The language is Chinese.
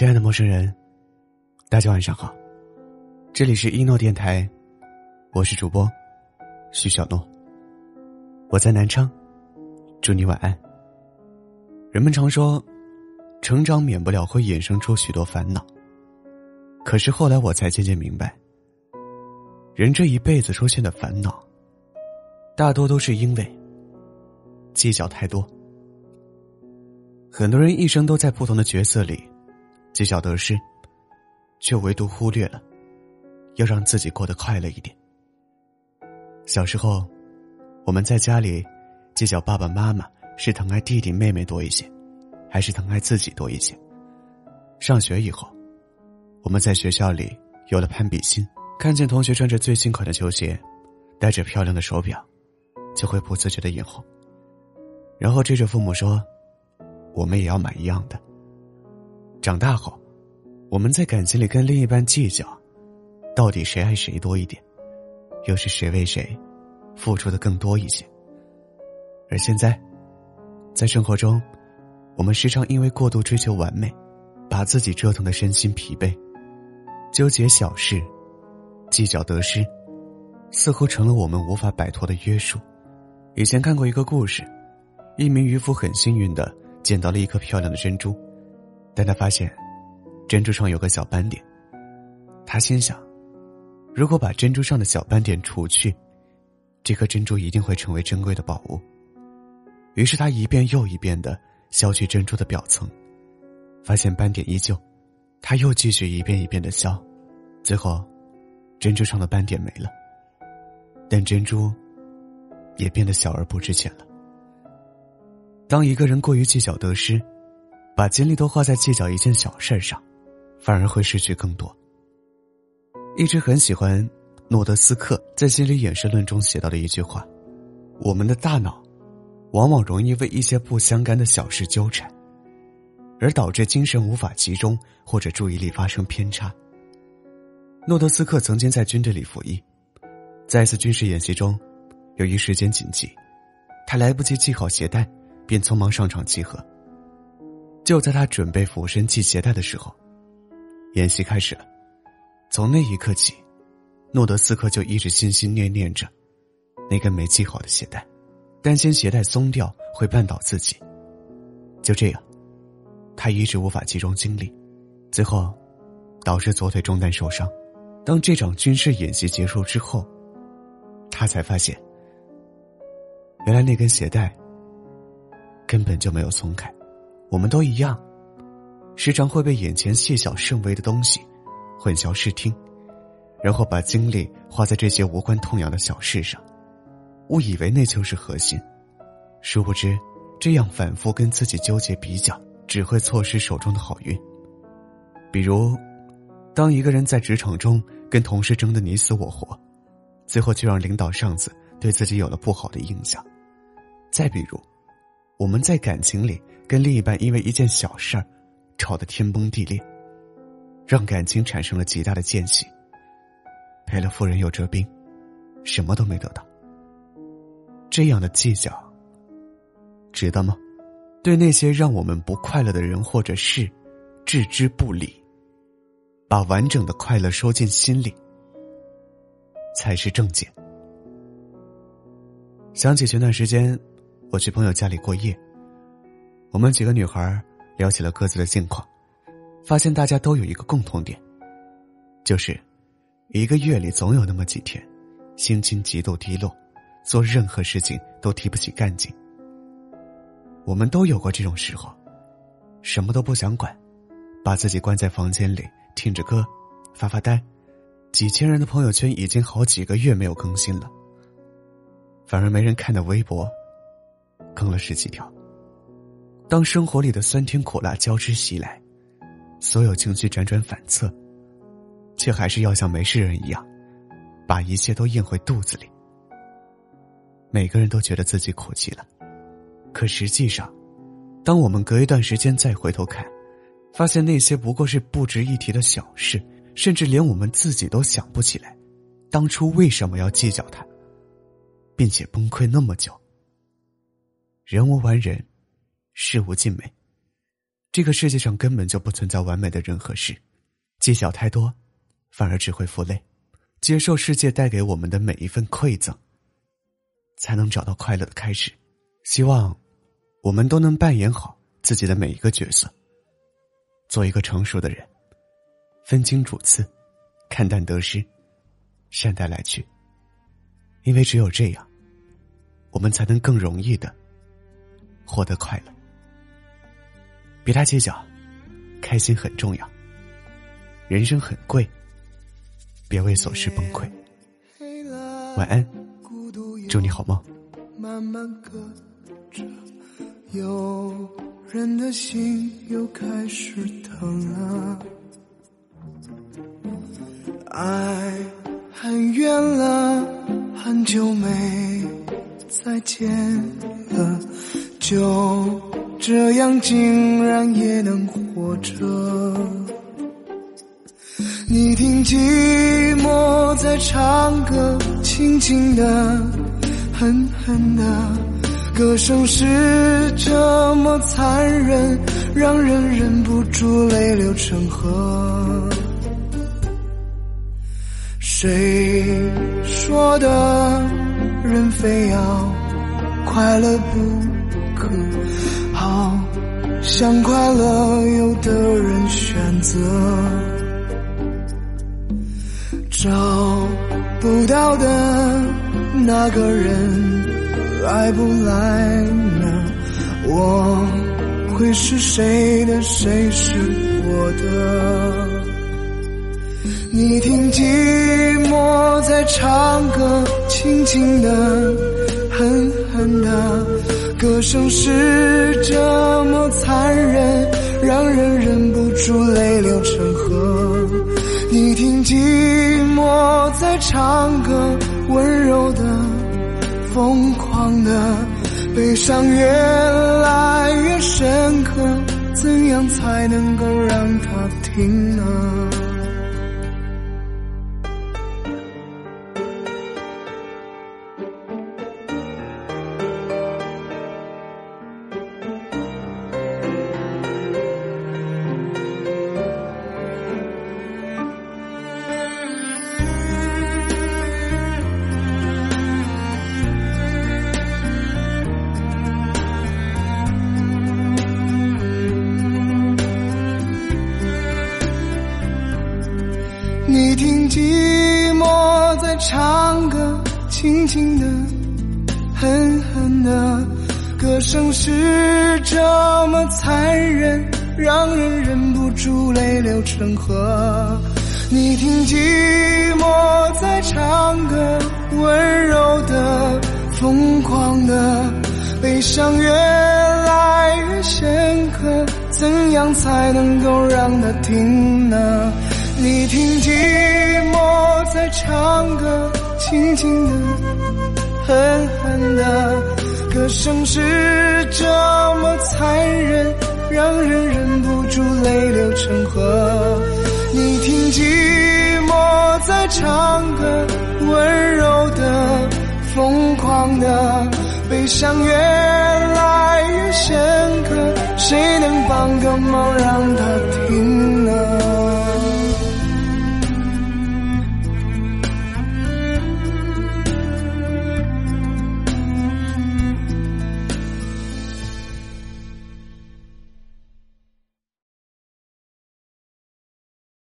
亲爱的陌生人，大家晚上好，这里是一诺电台，我是主播徐小诺。我在南昌，祝你晚安。人们常说，成长免不了会衍生出许多烦恼，可是后来我才渐渐明白，人这一辈子出现的烦恼，大多都是因为计较太多。很多人一生都在不同的角色里。计较得失，却唯独忽略了要让自己过得快乐一点。小时候，我们在家里计较爸爸妈妈是疼爱弟弟妹妹多一些，还是疼爱自己多一些。上学以后，我们在学校里有了攀比心，看见同学穿着最新款的球鞋，戴着漂亮的手表，就会不自觉的眼红，然后追着父母说：“我们也要买一样的。”长大后，我们在感情里跟另一半计较，到底谁爱谁多一点，又是谁为谁付出的更多一些？而现在，在生活中，我们时常因为过度追求完美，把自己折腾的身心疲惫，纠结小事，计较得失，似乎成了我们无法摆脱的约束。以前看过一个故事，一名渔夫很幸运的捡到了一颗漂亮的珍珠。但他发现，珍珠上有个小斑点。他心想，如果把珍珠上的小斑点除去，这颗珍珠一定会成为珍贵的宝物。于是他一遍又一遍的削去珍珠的表层，发现斑点依旧，他又继续一遍一遍的削，最后，珍珠上的斑点没了，但珍珠也变得小而不值钱了。当一个人过于计较得失。把精力都花在计较一件小事上，反而会失去更多。一直很喜欢诺德斯克在《心理演示论》中写到的一句话：“我们的大脑，往往容易为一些不相干的小事纠缠，而导致精神无法集中或者注意力发生偏差。”诺德斯克曾经在军队里服役，在一次军事演习中，由于时间紧急，他来不及系好鞋带，便匆忙上场集合。就在他准备俯身系鞋带的时候，演习开始了。从那一刻起，诺德斯克就一直心心念念着那根没系好的鞋带，担心鞋带松掉会绊倒自己。就这样，他一直无法集中精力，最后导致左腿中弹受伤。当这场军事演习结束之后，他才发现，原来那根鞋带根本就没有松开。我们都一样，时常会被眼前细小甚微的东西混淆视听，然后把精力花在这些无关痛痒的小事上，误以为那就是核心。殊不知，这样反复跟自己纠结比较，只会错失手中的好运。比如，当一个人在职场中跟同事争得你死我活，最后就让领导上司对自己有了不好的印象；再比如，我们在感情里。跟另一半因为一件小事儿吵得天崩地裂，让感情产生了极大的间隙。赔了夫人又折兵，什么都没得到。这样的计较，值得吗？对那些让我们不快乐的人或者事，置之不理，把完整的快乐收进心里，才是正解。想起前段时间，我去朋友家里过夜。我们几个女孩聊起了各自的近况，发现大家都有一个共同点，就是一个月里总有那么几天，心情极度低落，做任何事情都提不起干劲。我们都有过这种时候，什么都不想管，把自己关在房间里听着歌，发发呆。几千人的朋友圈已经好几个月没有更新了，反而没人看的微博，更了十几条。当生活里的酸甜苦辣交织袭来，所有情绪辗转反侧，却还是要像没事人一样，把一切都咽回肚子里。每个人都觉得自己苦极了，可实际上，当我们隔一段时间再回头看，发现那些不过是不值一提的小事，甚至连我们自己都想不起来，当初为什么要计较它，并且崩溃那么久。人无完人。事无尽美，这个世界上根本就不存在完美的人和事，计较太多，反而只会负累。接受世界带给我们的每一份馈赠，才能找到快乐的开始。希望我们都能扮演好自己的每一个角色，做一个成熟的人，分清主次，看淡得失，善待来去。因为只有这样，我们才能更容易的获得快乐。别太计较，开心很重要。人生很贵。别为琐事崩溃。晚安，祝你好梦。慢慢隔着，有人的心又开始疼了。爱很远了，很久没再见了，就这样竟然也能活着。你听寂寞在唱歌，轻轻的，狠狠的，歌声是这么残忍，让人忍不住泪流成河。谁说的，人非要快乐不？想快乐，有的人选择。找不到的那个人来不来呢？我会是谁的？谁是我的？你听寂寞在唱歌，轻轻的，狠狠的，歌声是这么残忍，让人忍不住泪流成河。你听寂。寞在唱歌，温柔的，疯狂的，悲伤越来越深刻，怎样才能够让它停呢？唱歌，轻轻的，狠狠的，歌声是这么残忍，让人忍不住泪流成河。你听寂寞在唱歌，温柔的，疯狂的，悲伤越来越深刻，怎样才能够让它停呢？你听寂寞在唱歌，轻轻的，狠狠的，歌声是这么残忍，让人忍不住泪流成河。你听寂寞在唱歌，温柔的，疯狂的，悲伤越来越深刻，谁能帮个忙让它？